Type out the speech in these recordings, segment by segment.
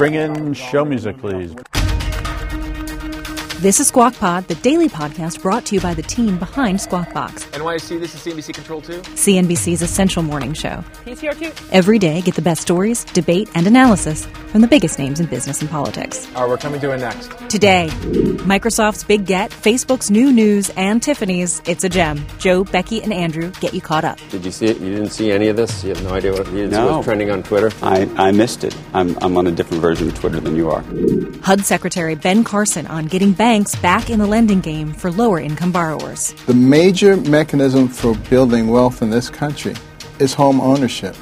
Bring in show music, please. This is Squawk Pod, the daily podcast brought to you by the team behind Squawk Box. NYC, this is CNBC Control 2. CNBC's essential morning show. PCR2. Every day, get the best stories, debate, and analysis from the biggest names in business and politics. All right, we're coming to it next. Today, Microsoft's Big Get, Facebook's new news, and Tiffany's It's a Gem. Joe, Becky, and Andrew get you caught up. Did you see it? You didn't see any of this? You have no idea what you didn't see No. what's trending on Twitter? I, I missed it. I'm, I'm on a different version of Twitter than you are. HUD Secretary Ben Carson on getting banks back in the lending game for lower income borrowers. The major mechanism for building wealth in this country is home ownership.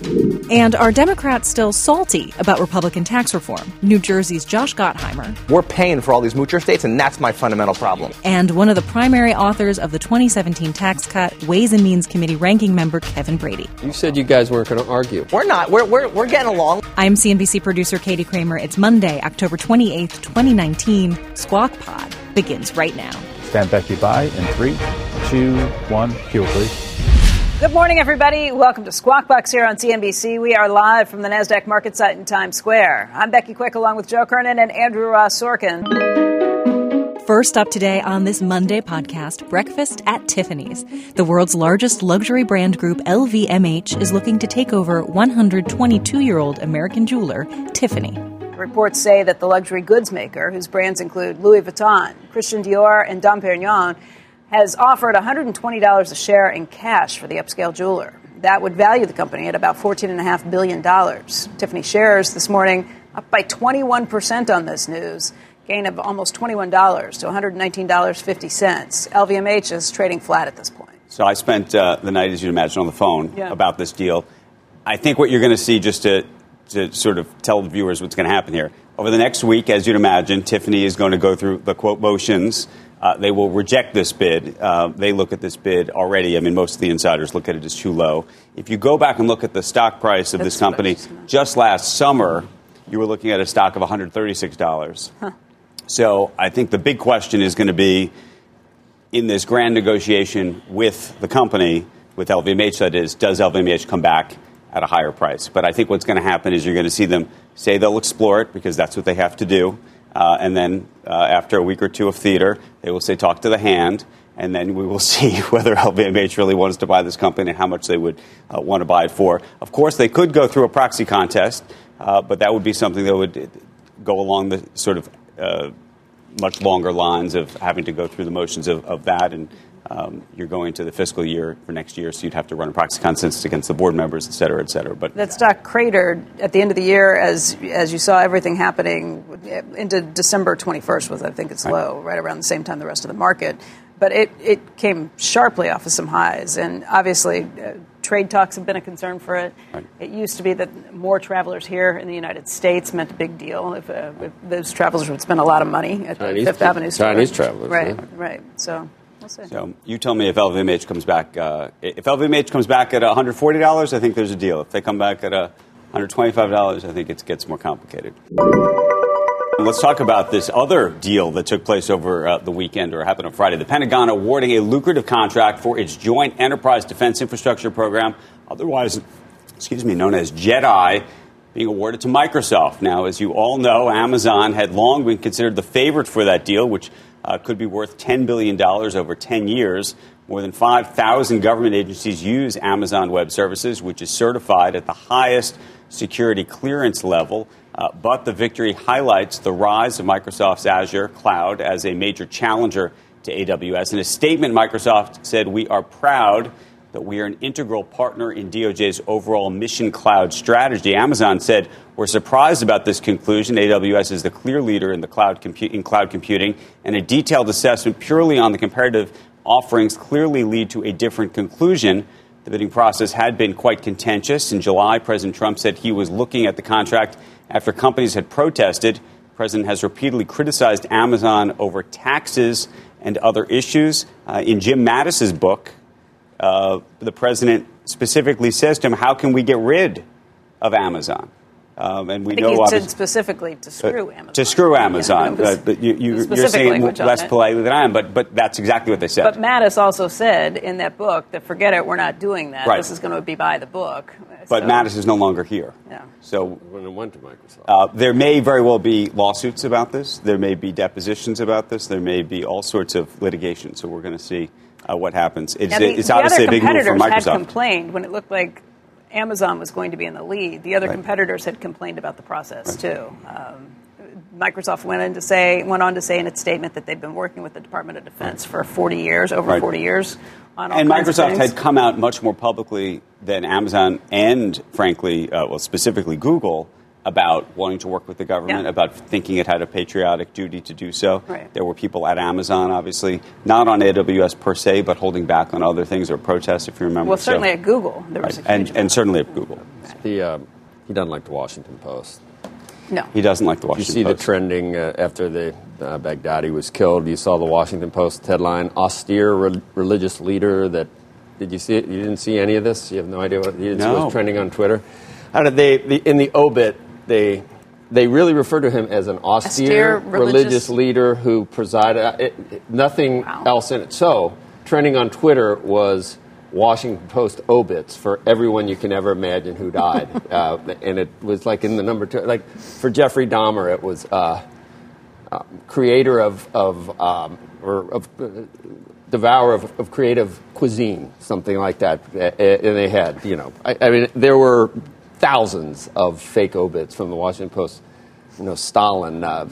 And are Democrats still salty about Republican tax reform? New Jersey's Josh Gottheimer We're paying for all these moocher states, and that's my fundamental problem. and one of the primary authors of the 2017 tax cut, Ways and Means Committee ranking member Kevin Brady. You said you guys weren't going to argue. We're not. We're, we're, we're getting along. I'm CNBC producer Katie Kramer. It's Monday, October 28th, 2019. Squawk Pod begins right now. Stand Becky by in three, two, one. Cue, please. Good morning, everybody. Welcome to Squawk Box here on CNBC. We are live from the NASDAQ market site in Times Square. I'm Becky Quick along with Joe Kernan and Andrew Ross Sorkin. First up today on this Monday podcast, Breakfast at Tiffany's. The world's largest luxury brand group, LVMH, is looking to take over 122 year old American jeweler, Tiffany. Reports say that the luxury goods maker, whose brands include Louis Vuitton, Christian Dior, and Dom Perignon, has offered $120 a share in cash for the upscale jeweler. That would value the company at about $14.5 billion. Tiffany shares this morning up by 21% on this news, gain of almost $21 to $119.50. LVMH is trading flat at this point. So I spent uh, the night, as you'd imagine, on the phone Yeah. about this deal. I think what you're going to see, just to, to sort of tell the viewers what's going to happen here, over the next week, as you'd imagine, Tiffany is going to go through the quote motions. Uh, they will reject this bid. Uh, they look at this bid already. I mean, most of the insiders look at it as too low. If you go back and look at the stock price of That's this company what I was- just last summer, you were looking at a stock of $136. So I think the big question is going to be in this grand negotiation with the company, with LVMH, that is, does LVMH come back at a higher price? But I think what's going to happen is you're going to see them say they'll explore it because that's what they have to do. Uh, and then uh, after a week or two of theater, they will say, talk to the hand. And then we will see whether LVMH really wants to buy this company and how much they would uh, want to buy it for. Of course, they could go through a proxy contest, uh, but that would be something that would go along the sort of uh, much longer lines of having to go through the motions of, of that. And um, you're going to the fiscal year for next year, so you'd have to run a proxy contest against the board members, et cetera, et cetera. But That stock cratered at the end of the year as as you saw everything happening into December 21st was I think its low, right around the same time the rest of the market. But it, it came sharply off of some highs, and obviously uh, trade talks have been a concern for it. Right. It used to be that more travelers here in the United States meant a big deal. If, uh, if those travelers would spend a lot of money at Chinese the Fifth Avenue store. Chinese travelers, right? yeah. Right. So we'll so you tell me if LVMH comes back. Uh, if LVMH comes back at $140, I think there's a deal. If they come back at uh, $125, I think it gets more complicated. Let's talk about this other deal that took place over uh, the weekend or happened on Friday. The Pentagon awarding a lucrative contract for its Joint Enterprise Defense Infrastructure Program, otherwise, excuse me, known as JEDI, being awarded to Microsoft. Now, as you all know, Amazon had long been considered the favorite for that deal, which uh, could be worth $10 billion over 10 years. More than 5,000 government agencies use Amazon Web Services, which is certified at the highest security clearance level. Uh, but the victory highlights the rise of Microsoft's Azure cloud as a major challenger to AWS. In a statement, Microsoft said, We are proud that we are an integral partner in DOJ's overall mission cloud strategy. Amazon said, We're surprised about this conclusion. AWS is the clear leader in, the cloud, compu- in cloud computing, and a detailed assessment purely on the comparative offerings clearly lead to a different conclusion. The bidding process had been quite contentious. In July, President Trump said he was looking at the contract after companies had protested. The president has repeatedly criticized Amazon over taxes and other issues. Uh, in Jim Mattis's book, uh, the president specifically says to him, How can we get rid of Amazon? Um, and we I think know he said specifically to screw Amazon. to screw Amazon. Yeah, was Uh, but you, you, you're saying it language on less politely than I am, but, but that's exactly what they said. But Mattis also said in that book that forget it, we're not doing that. Right. This is going to be by the book. But So- Mattis is no longer here. Yeah. So When it went to Microsoft. uh, there may very well be lawsuits about this. There may be depositions about this. There may be all sorts of litigation. So we're going to see uh, what happens. It's, Now, the, it's obviously a big move for competitors had Microsoft. complained when it looked like Amazon was going to be in the lead. The other Right. competitors had complained about the process too. Um, Microsoft went in to say went on to say in its statement that they've been working with the Department of Defense for 40 years, over Right. 40 years, on all and Microsoft had come out much more publicly than Amazon and, frankly, uh, well, specifically Google, about wanting to work with the government, Yeah. about thinking it had a patriotic duty to do so. Right. There were people at Amazon, obviously, not on AWS per se, but holding back on other things or protests, if you remember. well, So- certainly at Google there was right. a huge and, amount. and certainly at Google. He, uh, he doesn't like the Washington Post. no. He doesn't like the Washington Post. You Washington see the trending uh, after the uh, Baghdadi was killed. You saw the Washington Post headline: "Austere re- religious leader." That did you see it? You didn't see any of this. You have no idea what you didn't see No. what's trending on Twitter. How did they the, in the obit they they really refer to him as an austere, Austere religious- religious leader who presided. uh, It, it- nothing Wow. else in it. So trending on Twitter was. Washington Post obits for everyone you can ever imagine who died, uh, and it was like in the number two. Like for Jeffrey Dahmer, it was uh, creator of, of um, or of uh, devourer of, of creative cuisine, something like that. Uh, And they had, you know, I, I mean, there were thousands of fake obits from the Washington Post. You know, Stalin, uh,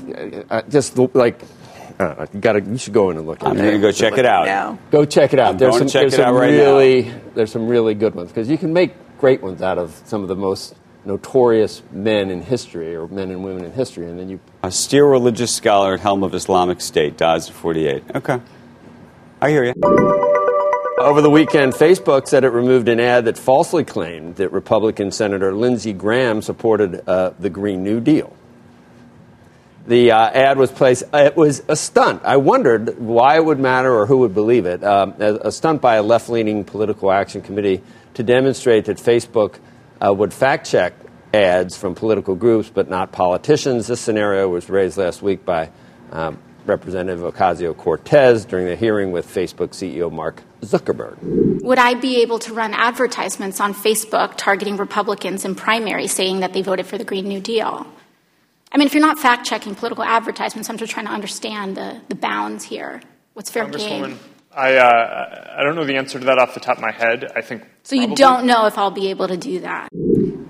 uh, just like. Uh, you gotta. You should go in and look at I'm it. going to go check it out. Now. Go check it out. I'm there's some, check there's it some out right now. really, There's some really good ones because you can make great ones out of some of the most notorious men in history or men and women in history, and then you Austere religious scholar at helm of Islamic State dies at 48. Okay. I hear you. Over the weekend, Facebook said it removed an ad that falsely claimed that Republican Senator Lindsey Graham supported uh, the Green New Deal. The uh, ad was placed, it was a stunt. I wondered why it would matter or who would believe it. Um, a, a stunt by a left leaning political action committee to demonstrate that Facebook uh, would fact check ads from political groups but not politicians. This scenario was raised last week by um, Representative Ocasio Cortez during the hearing with Facebook CEO Mark Zuckerberg. Would I be able to run advertisements on Facebook targeting Republicans in primary saying that they voted for the Green New Deal? I mean, if you're not fact checking political advertisements, I'm just trying to understand the, the bounds here. What's fair game? I, uh, I don't know the answer to that off the top of my head. I think. So you probably- don't know if I'll be able to do that.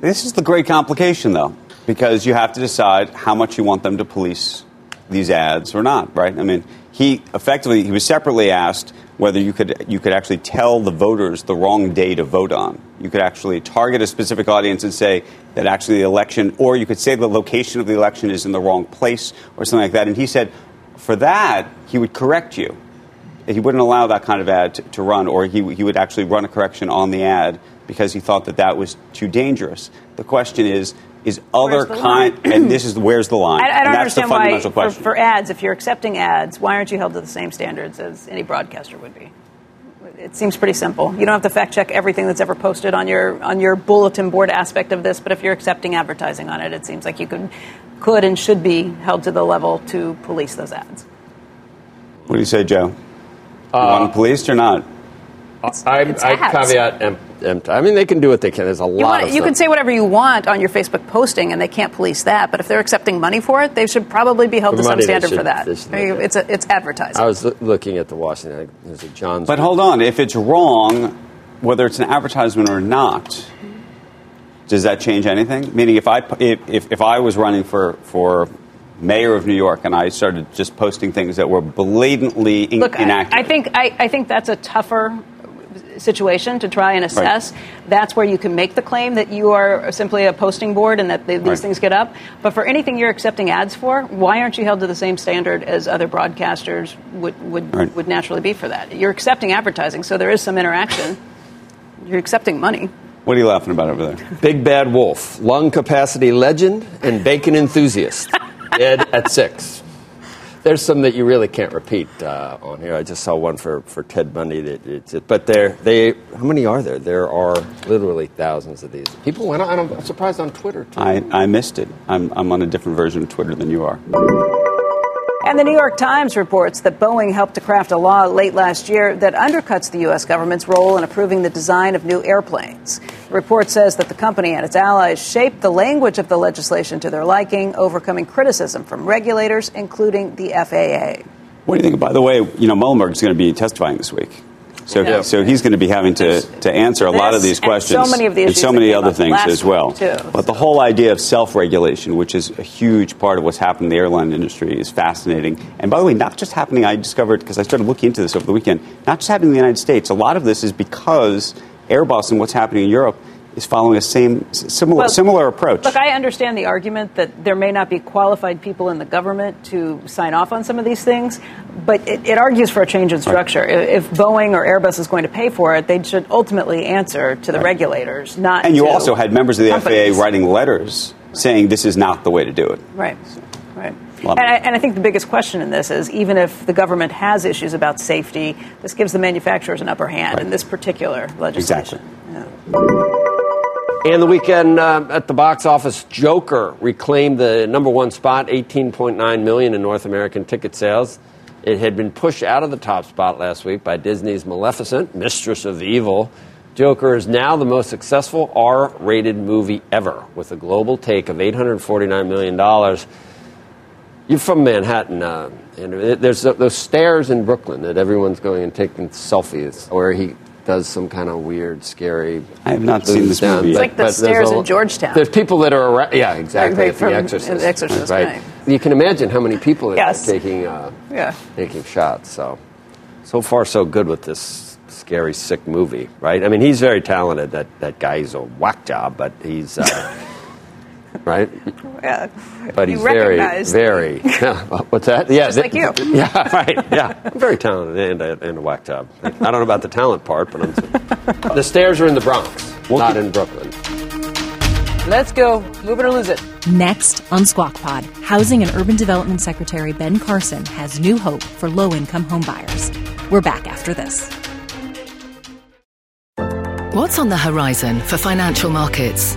This is the great complication, though, because you have to decide how much you want them to police these ads or not, right? I mean, he effectively he was separately asked whether you could you could actually tell the voters the wrong day to vote on. You could actually target a specific audience and say that actually the election, or you could say the location of the election is in the wrong place or something like that. And he said, for that, he would correct you. He wouldn't allow that kind of ad to, to run, or he, he would actually run a correction on the ad because he thought that that was too dangerous. The question is, is other Where's the kind, and this is where's the line? I, I don't that's the understand why, fundamental for, question. for ads, if you're accepting ads, why aren't you held to the same standards as any broadcaster would be? It seems pretty simple. You don't have to fact check everything that's ever posted on your on your bulletin board aspect of this, but if you're accepting advertising on it, it seems like you could could and should be held to the level to police those ads. what do you say, Joe? Uh, you want them policed or not? I, it's I ads. caveat em, empty. I mean, they can do what they can. There's a You, lot want, of you stuff. can say whatever you want on your Facebook posting, and they can't police that. But if they're accepting money for it, they should probably be held For to some standard should- for that. they should I mean, make it. It's a, it's advertising. I was loo- looking at the Washington. There's a John's. But hold on, if it's wrong, whether it's an advertisement or not, does that change anything? Meaning, if I if, if, if I was running for for mayor of New York and I started just posting things that were blatantly in- Look, I, inaccurate, I think I, I think that's a tougher situation to try and assess. That's where you can make the claim that you are simply a posting board and that they, these Right. things get up. But for anything you're accepting ads for, why aren't you held to the same standard as other broadcasters would would, Right. would naturally be for that? You're accepting advertising, so there is some interaction. You're accepting money. What are you laughing about over there? Big Bad Wolf, lung capacity legend, and bacon enthusiast. Dead at six. There's some that you really can't repeat uh, on here. I just saw one for, for Ted Bundy. That but there, they how many are there? There are literally thousands of these. People went on. I'm surprised on Twitter too. I, I missed it. I'm, I'm on a different version of Twitter than you are. And the New York Times reports that Boeing helped to craft a law late last year that undercuts the U.S. government's role in approving the design of new airplanes. The report says that the company and its allies shaped the language of the legislation to their liking, overcoming criticism from regulators, including the FAA. What do you think? By the way, you know, Muilenburg is going to be testifying this week. So, Yeah. so he's going to be having to, to answer a lot of these and questions so many of the and so many other things as well. too. But the whole idea of self-regulation, which is a huge part of what's happening in the airline industry, is fascinating. And by the way, not just happening. I discovered because I started looking into this over the weekend. Not just happening in the United States. A lot of this is because Airbus and what's happening in Europe is following a same similar Well, similar approach. Look, I understand the argument that there may not be qualified people in the government to sign off on some of these things, but it, it argues for a change in structure. I- If Boeing or Airbus is going to pay for it, they should ultimately answer to the regulators, not and you also had members of the companies. FAA writing letters saying this is not the way to do it. Right, right. And. I, and I think the biggest question in this is even if the government has issues about safety, this gives the manufacturers an upper hand in this particular legislation. And the weekend uh, at the box office, Joker reclaimed the number one spot, 18.9 million in North American ticket sales. It had been pushed out of the top spot last week by Disney's Maleficent, Mistress of Evil. Joker is now the most successful R-rated movie ever, with a global take of 849 million dollars. You're from Manhattan, uh, Andrew. There's those stairs in Brooklyn that everyone's going and taking selfies, where he does some kind of weird, scary. I have not seen this down, movie It's like the there's stairs a- in Georgetown. There's people that are around. Yeah, exactly. Right, at from the Exorcist. The Exorcist, right. You can imagine how many people are Yes. taking uh, Yeah. taking shots. So, so far so good with this scary, sick movie, right? I mean, he's very talented. That that guy, he's a whack job, but he's uh, right. Yeah. But he's very, very. Yeah, what's that? Yeah, Just like you. Yeah, right. Yeah, I'm very talented and a, and a whack job. I don't know about the talent part, but I'm. the stairs are in the Bronx, not in Brooklyn. Let's go. Move it or lose it. Next on Squawk Pod, Housing and Urban Development Secretary Ben Carson has new hope for low income homebuyers. We're back after this. What's on the horizon for financial markets?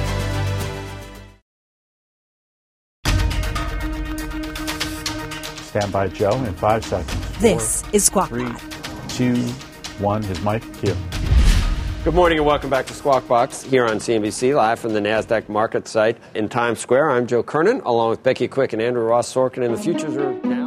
Stand by, Joe, in five seconds. This is Squawk Three, Pod. two, one. His mic cue. Good morning and welcome back to Squawk Box here on CNBC, live from the NASDAQ market site in Times Square. I'm Joe Kernan, along with Becky Quick and Andrew Ross Sorkin, in the futures Room. now.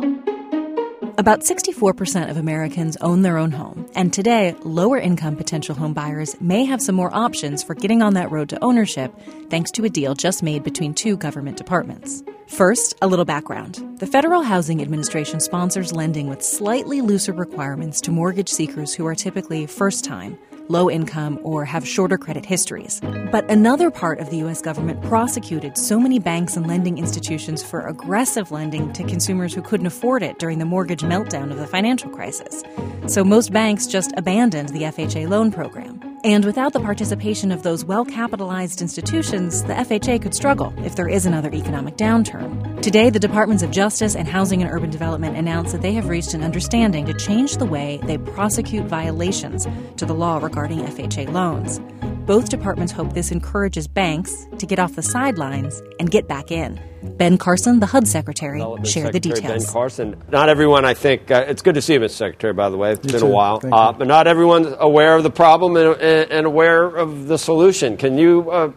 About 64% of Americans own their own home, and today, lower income potential home buyers may have some more options for getting on that road to ownership thanks to a deal just made between two government departments. First, a little background. The Federal Housing Administration sponsors lending with slightly looser requirements to mortgage seekers who are typically first time, low income, or have shorter credit histories. But another part of the U.S. government prosecuted so many banks and lending institutions for aggressive lending to consumers who couldn't afford it during the mortgage meltdown of the financial crisis. So most banks just abandoned the FHA loan program. And without the participation of those well capitalized institutions, the FHA could struggle if there is another economic downturn. Today, the Departments of Justice and Housing and Urban Development announced that they have reached an understanding to change the way they prosecute violations to the law regarding FHA loans. Both departments hope this encourages banks to get off the sidelines and get back in. Ben Carson, the HUD Secretary, Development shared the details. Ben Carson. Not everyone, I think, uh, it's good to see you, Mr. Secretary, by the way. It's You been too. a while. Uh, but not everyone's aware of the problem and, and and aware of the solution. Can you uh,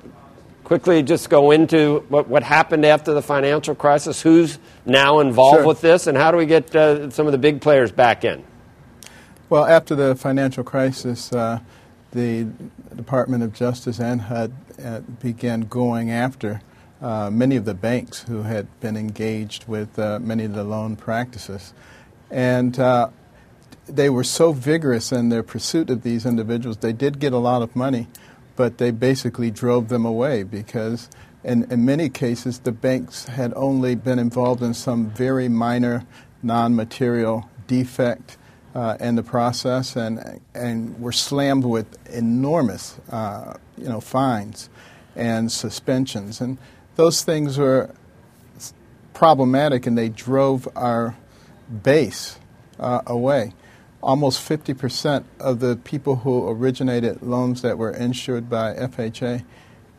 quickly just go into what, what happened after the financial crisis? Who's now involved Sure. with this, and how do we get uh, some of the big players back in? Well, after the financial crisis, uh, the Department of Justice and HUD uh, began going after uh, many of the banks who had been engaged with uh, many of the loan practices. And uh, they were so vigorous in their pursuit of these individuals. They did get a lot of money, but they basically drove them away because, in, in many cases, the banks had only been involved in some very minor non material defect. Uh, in the process, and and were slammed with enormous, uh, you know, fines and suspensions, and those things were problematic, and they drove our base uh, away almost 50% of the people who originated loans that were insured by FHA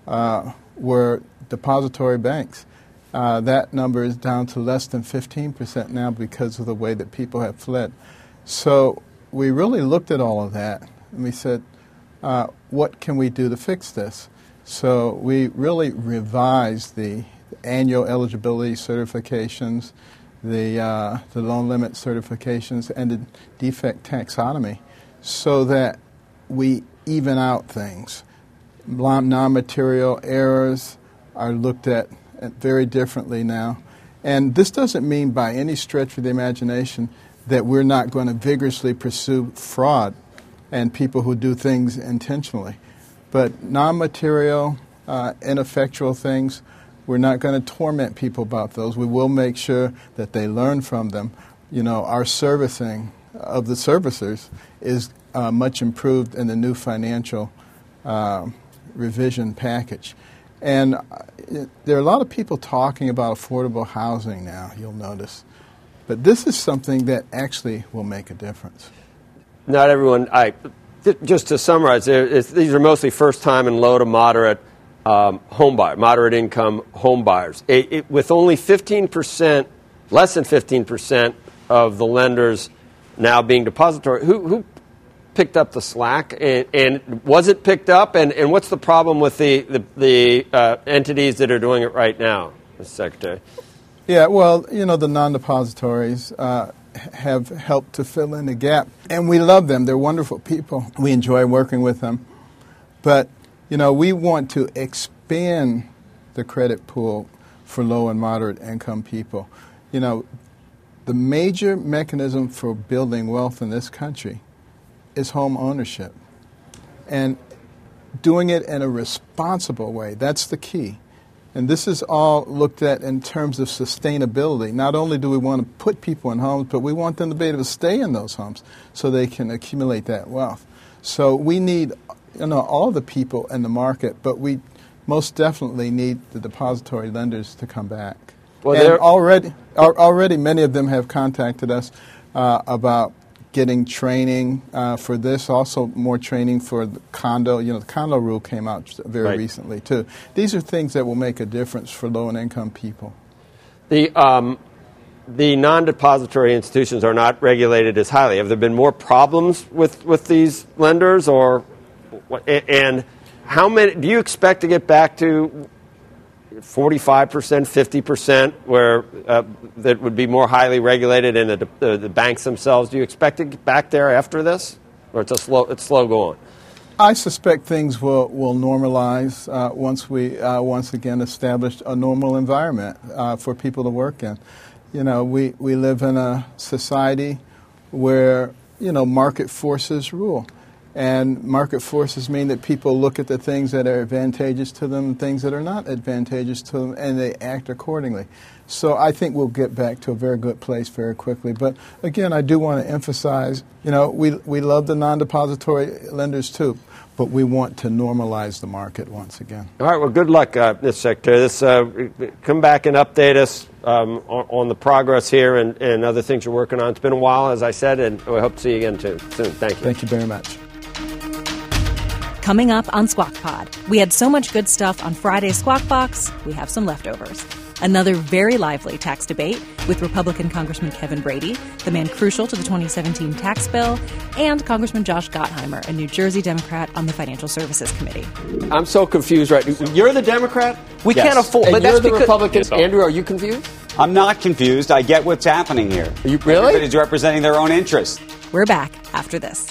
uh, were depository banks. Uh, that number is down to less than 15% now because of the way that people have fled. So we really looked at all of that and we said, uh, what can we do to fix this? So we really revised the annual eligibility certifications the, uh, the loan limit certifications and the defect taxonomy so that we even out things. Non material errors are looked at very differently now. And this doesn't mean by any stretch of the imagination that we're not going to vigorously pursue fraud and people who do things intentionally. But non material, uh, ineffectual things, we're not going to torment people about those. We will make sure that they learn from them. You know, our servicing of the servicers is uh, much improved in the new financial uh, revision package. And uh, there are a lot of people talking about affordable housing now, you'll notice. But this is something that actually will make a difference. Not everyone, I, just to summarize, these are mostly first time and low to moderate um, home buyer, moderate income home buyers. It, it, with only 15%, less than 15% of the lenders now being depository, who, who picked up the slack? And, and, was it picked up? And, and what's the problem with the, the, the uh, entities that are doing it right now, Mr. Secretary? Yeah, well, you know, the non depositories uh, have helped to fill in the gap. And we love them. They're wonderful people. We enjoy working with them. But you know, we want to expand the credit pool for low and moderate income people. You know, the major mechanism for building wealth in this country is home ownership. And doing it in a responsible way, that's the key. And this is all looked at in terms of sustainability. Not only do we want to put people in homes, but we want them to be able to stay in those homes so they can accumulate that wealth. So we need you know, all the people in the market, but we most definitely need the depository lenders to come back. Well, and already, already many of them have contacted us uh, about getting training uh, for this, also more training for the condo. You know, the condo rule came out very right. recently, too. These are things that will make a difference for low and income people. The, um, the non depository institutions are not regulated as highly. Have there been more problems with, with these lenders, or and how many do you expect to get back to 45%, 50%, where uh, that would be more highly regulated in the, uh, the banks themselves? Do you expect to get back there after this? Or it's, a slow, it's slow going? I suspect things will, will normalize uh, once we uh, once again establish a normal environment uh, for people to work in. You know, we, we live in a society where, you know, market forces rule. And market forces mean that people look at the things that are advantageous to them and things that are not advantageous to them, and they act accordingly. So I think we'll get back to a very good place very quickly. But again, I do want to emphasize, you know, we, we love the non-depository lenders too, but we want to normalize the market once again. All right. Well, good luck, uh, Mr. Secretary. This, uh, come back and update us um, on, on, the progress here and, and other things you're working on. It's been a while, as I said, and we hope to see you again too, soon. Thank you. Thank you very much. Coming up on Squawk Pod, we had so much good stuff on Friday's Squawk Box, we have some leftovers. Another very lively tax debate with Republican Congressman Kevin Brady, the man crucial to the 2017 tax bill, and Congressman Josh Gottheimer, a New Jersey Democrat on the Financial Services Committee. I'm so confused right now. You're the Democrat? We yes. can't afford. And but you're that's the Republican. Andrew, are you confused? I'm not confused. I get what's happening here. Are you really? Everybody's representing their own interests. We're back after this.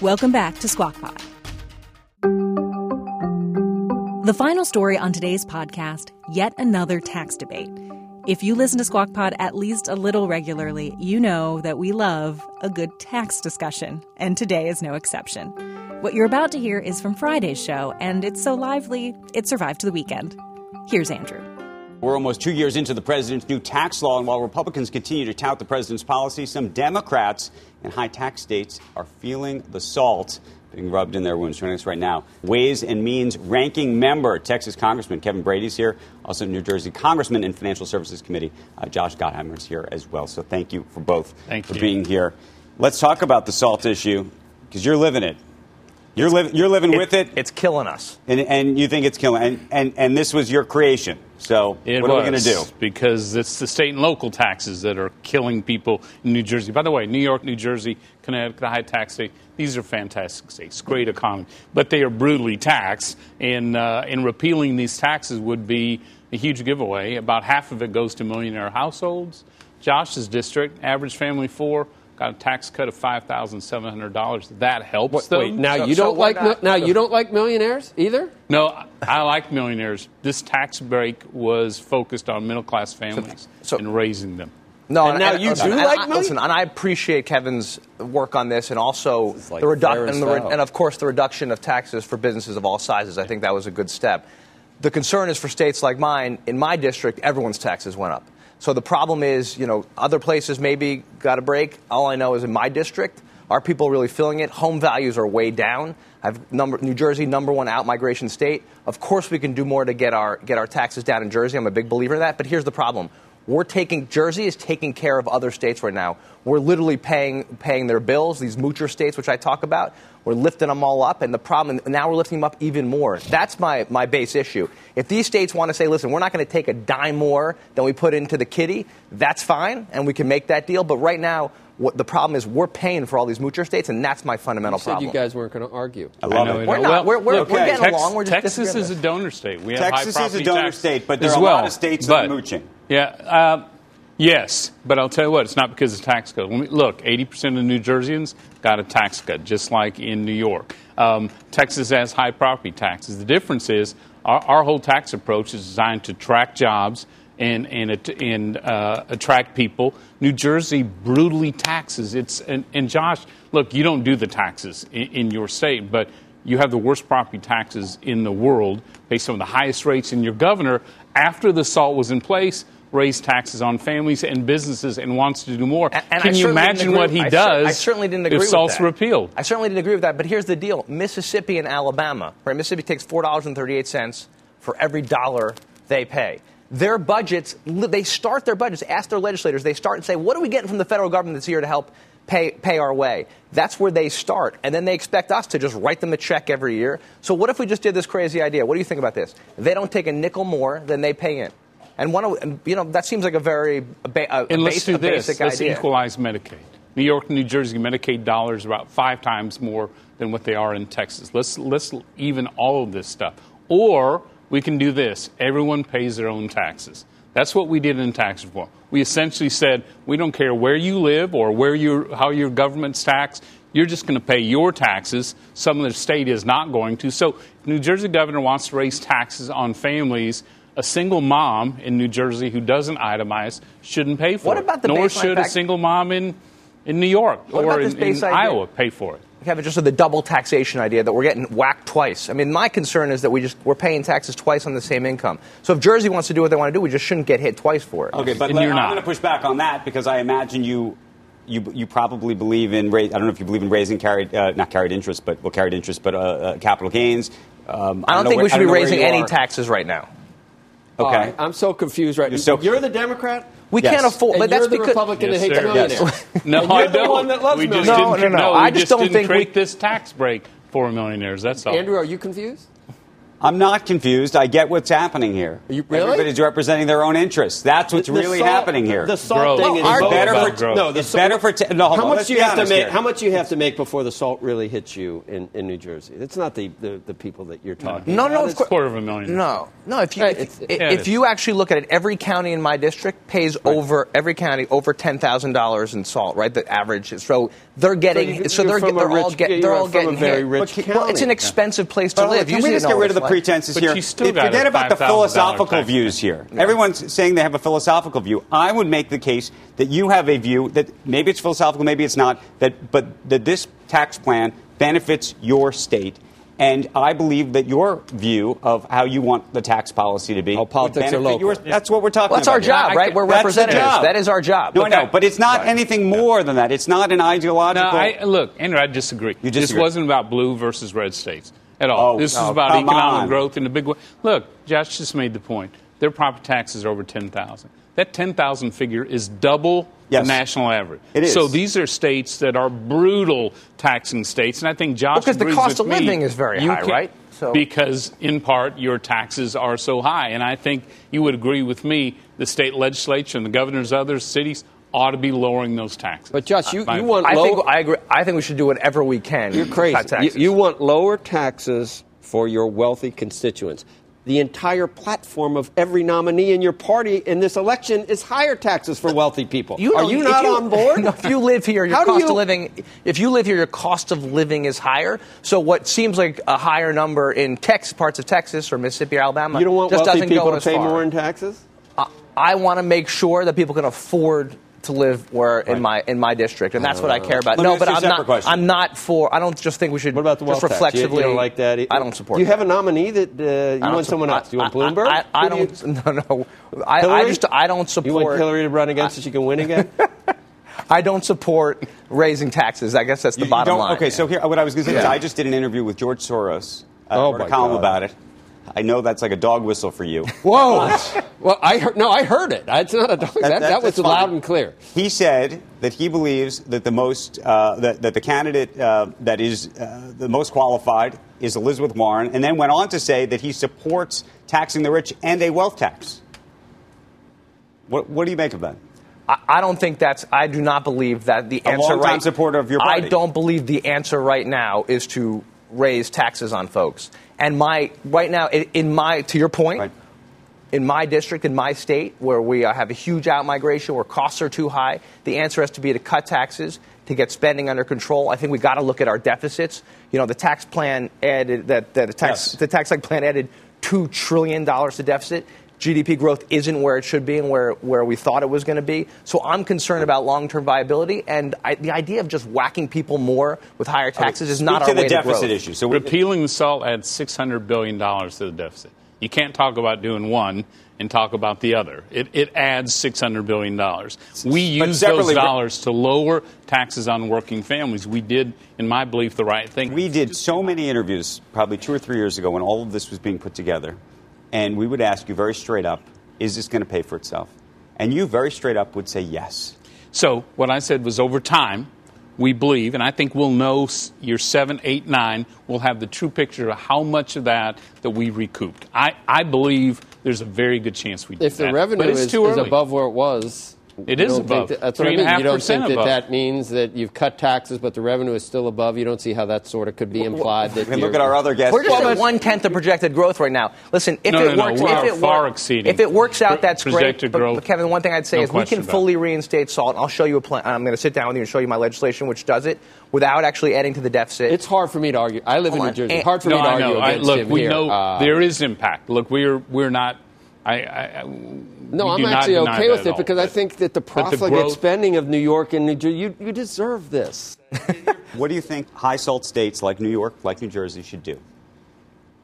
Welcome back to Squawk Pod. The final story on today's podcast yet another tax debate. If you listen to Squawk Pod at least a little regularly, you know that we love a good tax discussion, and today is no exception. What you're about to hear is from Friday's show, and it's so lively, it survived to the weekend. Here's Andrew. We're almost two years into the president's new tax law, and while Republicans continue to tout the president's policy, some Democrats in high tax states are feeling the salt being rubbed in their wounds. Joining us right now, Ways and Means ranking member, Texas Congressman Kevin Brady's here, also New Jersey Congressman and Financial Services Committee uh, Josh Gottheimer is here as well. So thank you for both thank for you. being here. Let's talk about the salt issue because you're living it. You're, li- you're living It- with it. It's killing us. And, and you think it's killing. And, and, and this was your creation. So It what are we going to do? Because it's the state and local taxes that are killing people in New Jersey. By the way, New York, New Jersey, Connecticut, the high tax state, these are fantastic states, great economy. But they are brutally taxed, and, uh, and repealing these taxes would be a huge giveaway. About half of it goes to millionaire households. Josh's district, average family four, got a tax cut of $5,700. That helps What- them. wait, now you don't like mil- now you don't like millionaires either? No, I like millionaires. This tax break was focused on middle class families and raising them. No, And now you listen, do and like I, money? listen, and I appreciate Kevin's work on this, and also like the reduction, and and, re- and of course the reduction of taxes for businesses of all sizes. I think that was a good step. The concern is for states like mine. In my district, everyone's taxes went up. So the problem is, you know, other places maybe got a break. All I know is in my district, are people really feeling it? Home values are way down. I've number, New Jersey, number one out migration state. Of course, we can do more to get our get our taxes down in Jersey. I'm a big believer in that. But here's the problem: we're taking Jersey is taking care of other states right now. We're literally paying paying their bills. These moocher states, which I talk about, we're lifting them all up, and the problem now we're lifting them up even more. That's my my base issue. If these states want to say, listen, we're not going to take a dime more than we put into the kitty, that's fine, and we can make that deal. But right now. What the problem is, we're paying for all these moocher states, and that's my fundamental You said problem. you guys weren't going to argue. I love know, it. We're know. not. Well, We're- we're- look, we're getting Tex- along. We're just Texas is a donor state. We have Texas high is a donor state, but there as are a lot of states that are mooching. Yeah. Uh, yes, but I'll tell you what, it's not because of tax code. We, look, 80% of New Jerseyans got a tax cut, just like in New York. Um, Texas has high property taxes. The difference is our, our whole tax approach is designed to track jobs and and, and uh, attract people. New Jersey brutally taxes. It's and, and Josh, look, you don't do the taxes in, in your state, but you have the worst property taxes in the world, based on the highest rates. And your governor, after the SALT was in place, raised taxes on families and businesses and wants to do more. And I Can you imagine what he does I certainly didn't agree if with SALT's that. repealed? I certainly didn't agree with that. But here's the deal: Mississippi and Alabama, right? Mississippi takes four dollars and thirty-eight cents for every dollar they pay. Their budgets, they start their budgets. Ask their legislators. They start and say, "What are we getting from the federal government that's here to help pay pay our way?" That's where they start, and then they expect us to just write them a check every year. So what if we just did this crazy idea? What do you think about this? They don't take a nickel more than they pay in. And one, of, you know, that seems like a very ba- a, And let's base- do this. basic Let's idea. equalize Medicaid. New York and New Jersey Medicaid dollars are about five times more than what they are in Texas. Let's let's even all of this stuff. Or we can do this. Everyone pays their own taxes. That's what we did in tax reform. We essentially said we don't care where you live or where your how your government's taxed. You're just going to pay your taxes. Some of the state is not going to. So, New Jersey governor wants to raise taxes on families. A single mom in New Jersey who doesn't itemize shouldn't pay for What it. about the Nor baseline should a single mom in in New York What or in, in? Iowa pay for it. Kevin, just with the double taxation idea that we're getting whacked twice. I mean, my concern is that we just we're paying taxes twice on the same income. So if Jersey wants to do what they want to do, we just shouldn't get hit twice for it. Okay, but let- I'm going to push back on that because I imagine you. You, you probably believe in I don't know if you believe in raising carried uh, not carried interest but well carried interest but uh, uh, capital gains. Um, I don't know think where- we should be don't know where raising any are. taxes right now. All Okay. right, I'm so confused right now. so- you're the Democrat? We can't afford, And but you're that's the because Republican that hates sir. millionaires. No, you're I the don't. one that loves we just millionaires. didn't, No, no, no. I just don't didn't think we- create this tax break for millionaires. That's all. Andrew, are you confused? I'm not confused. I get what's happening here. you really? Everybody's representing their own interests. That's what's The- the really salt- happening here. The salt Growth. thing No, is our- better for- growth. no, the it's salt- better for te- no, how much do you have to make? here. How much you have to make before the salt really hits you in, in New Jersey? It's not the, the, the people that you're talking. No, about. no, It's- quarter of a million. No, no. If you Right, if, it's- if, yeah, if you actually look at it, every county in my district pays over every county over ten thousand dollars in salt. Right, the average. is- So they're getting. you- So, you're they're, from they're all get, they're all from a getting very hit. rich But- Well, it's an expensive place to But live. can Usually we just get rid of the pretenses But here? still got Forget about the philosophical views cut. here. Everyone's saying they have a philosophical view. I would make the case that you have a view that maybe it's philosophical, maybe it's not. That but that this tax plan benefits your state. And I believe that your view of how you want the tax policy to be, Oh, politics are benefit local. yours. That's what we're talking Well, that's about. our here. job, I- right? We're that's representatives. job. That is our job. No, Look, I know, but it's not Right. anything more than that. It's not an No, ideological. I, look, Andrew, I disagree. You This wasn't about blue versus red states at all. Oh, this oh, is about economic on. growth in a big way. Look, Josh just made the point. Their property taxes are over ten thousand. That ten thousand figure is double Yes. the national average. It is. So these are states that are brutal taxing states, and I think Josh Well, 'cause the cost with of me. living is very high, can't- right? So- because in part your taxes are so high, and I think you would agree with me. The state legislature and the governors of other cities ought to be lowering those taxes. But Josh, you, uh, you want I low, think I agree. I think we should do whatever we can. You're crazy. You, you want lower taxes for your wealthy constituents. The entire platform of every nominee in your party in this election is higher taxes for wealthy people. You Are you not on board? No, if you live here, your How cost you- of living. If you live here, your cost of living is higher. So what seems like a higher number in Tex parts of Texas or Mississippi or Alabama, You don't want just wealthy doesn't people go to pay far. more in taxes? I, I want to make sure that people can afford to live where in my in my district, and that's what I care about. Let no, but I'm not. question. I'm not for. I don't just think we should. What about the wealth just tax? You- You, don't like that? I don't support. Do you that. have a nominee that uh, you want someone support- else? You want Bloomberg? I, I, I do you- don't. No, no. I, I just. I don't support. You want Hillary to run against so she can win again? I don't support raising taxes. I guess that's the You- bottom line. Okay, so here, what I was going to say is I just did an interview with George Soros. I Oh, wrote a column God. about it. I know that's like a dog whistle for you. Whoa! well, I heard. No, I heard it. It's not a dog. That, that, that- was that's loud and clear. He said that he believes that the most uh, that, that the candidate uh, that is uh, the most qualified is Elizabeth Warren, and then went on to say that he supports taxing the rich and a wealth tax. What, what do you make of that? I, I don't think that's. I do not believe that the A answer. longtime right, supporter of your I don't believe the answer right now is to raise taxes on folks. And my right now, in, my to your point. Right. In my district, in my state, where we uh, have a huge outmigration, where costs are too high, the answer has to be to cut taxes, to get spending under control. I think we got to look at our deficits. You know, the tax plan added that, that the tax Yes. the tax plan added two trillion dollars to deficit. GDP growth isn't where it should be and where, where we thought it was going to be. So I'm concerned about long term viability. And I, the idea of just whacking people more with higher taxes is Speak not to our the deficit to growth. issue. So Repealing the SALT adds $600 billion to the deficit. You can't talk about doing one and talk about the other. It, it adds $600 billion. We use those dollars to lower taxes on working families. We did, in my belief, the right thing. We did so many interviews, probably two or three years ago, when all of this was being put together, and we would ask you very straight up, "Is this going to pay for itself?" And you very straight up would say yes. So what I said was over time, we believe, and I think we'll know s- year seven, eight, nine, we'll have the true picture of how much of that that we recouped. I, I believe there's a very good chance we did If the that. revenue but it's is, too is early. above where it was, It you is don't think above. that- that's what I mean. You don't 3.5% think that above. that means that you've cut taxes, but the revenue is still above. You don't see how that sort of could be implied. That And you're- look at our other guests. We're just at one tenth of projected growth right now. Listen, if No, it no, no, works, we if are it far work- exceeding if it works out, that's great. projected But, growth. but Kevin, one thing I'd say No is we can fully reinstate SALT. I'll show you a plan. I'm going to sit down with you and show you my legislation, which does it without actually adding to the deficit. It's hard for me to argue. I live in New. Jersey. And- hard for me to argue know. I, against look, him we here. know Uh, there is impact. Look, we're we're not. I, I, No, I'm actually okay with it all. because I think that the but the profligate growth- spending of New York and New Jersey, you, you deserve this. What do you think high salt states like New York, like New Jersey, should do?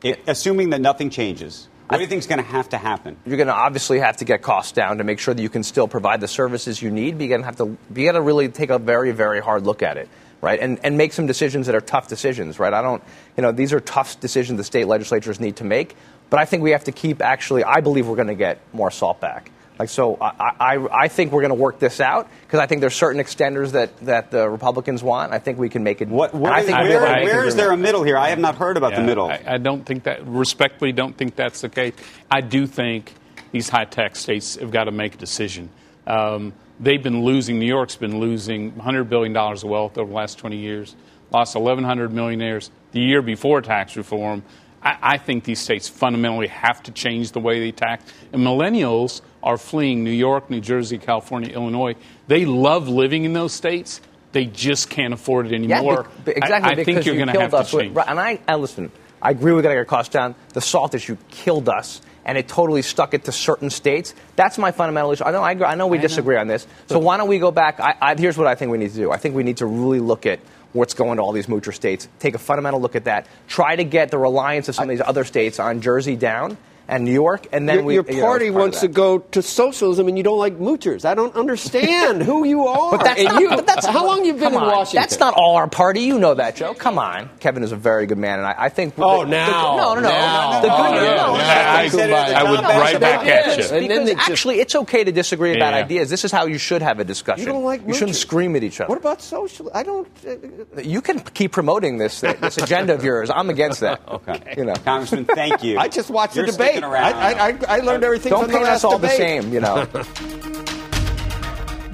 It, assuming that nothing changes, what do you think is going to have to happen? You're going to obviously have to get costs down to make sure that you can still provide the services you need. But you're going to have to, you got to really take a very, very hard look at it, right? And, and make some decisions that are tough decisions, right? I don't, you know, these are tough decisions the state legislatures need to make. But I think we have to keep actually, I believe we're going to get more salt back. Like, so I, I, I think we're going to work this out because I think there's certain extenders that, that the Republicans want. I think we can make it. What, and I think we'll where, able make where an is there a middle here? I have not heard about the middle. I, I don't think that, respectfully, don't think that's the case. I do think these high tax states have got to make a decision. Um, they've been losing, New York's been losing $100 billion of wealth over the last 20 years, lost 1,100 millionaires the year before tax reform. I, I think these states fundamentally have to change the way they tax. And millennials are fleeing New York, New Jersey, California, Illinois. They love living in those states. They just can't afford it anymore. Yeah, exactly. I, I think you're you going to have to with- change. right, and I, I listen. I agree we got to get our costs down. The salt issue killed us, and it totally stuck it to certain states. That's my fundamental issue. I know. I, I know we disagree on this. So why don't we go back? I, I, here's what I think we need to do. I think we need to really look at what's going to all these moocher states. Take a fundamental look at that. Try to get the reliance of some of these other states on Jersey down and New York, and then your, we. your you know, party part wants to go to socialism, and you don't like moochers. I don't understand who you are. But that's not, you- but that's, how long you've been in on. Washington? That's not all our party. You know that, Joe. Come on. Kevin is a very good man, and I, I think. Oh, the, now. The, no, no, no. Now. The good Oh, news- yeah. No, no, I- no, no, I would no, right back at you. And then Because they just- actually, it's okay to disagree about Yeah. ideas. This is how you should have a discussion. You don't like You shouldn't scream at each other. What about social? I don't. Uh, You can keep promoting this this agenda of yours. I'm against that. Okay. You know. Congressman, thank you. I just watched You're the debate. around. I, I, I, I learned everything Don't from the last us all the same. You know.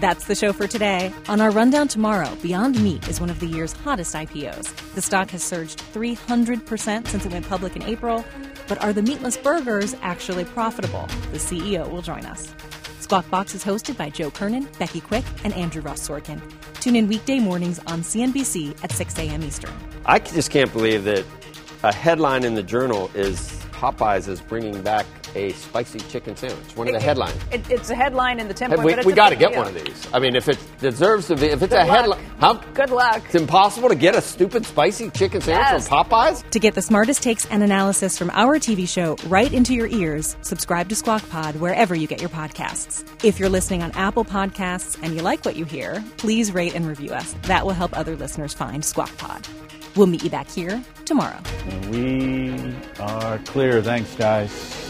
That's the show for today. On our rundown tomorrow, Beyond Meat is one of the year's hottest IPOs. The stock has surged 300% since it went public in April. But are the meatless burgers actually profitable? The CEO will join us. Squawk Box is hosted by Joe Kernan, Becky Quick, and Andrew Ross Sorkin. Tune in weekday mornings on CNBC at 6 a.m. Eastern. I just can't believe that a headline in the journal is Popeyes is bringing back a spicy chicken sandwich. One of the headlines. It, it's a headline in the 10 Hey, we but we got to get deal. one of these. I mean, if it deserves to be, if it's Good a headline, how Good luck. it's impossible to get a stupid spicy chicken sandwich Yes. from Popeyes. To get the smartest takes and analysis from our TV show right into your ears, subscribe to Squawk Pod wherever you get your podcasts. If you're listening on Apple Podcasts and you like what you hear, please rate and review us. That will help other listeners find Squawk Pod. We'll meet you back here tomorrow. We are clear. Thanks, guys.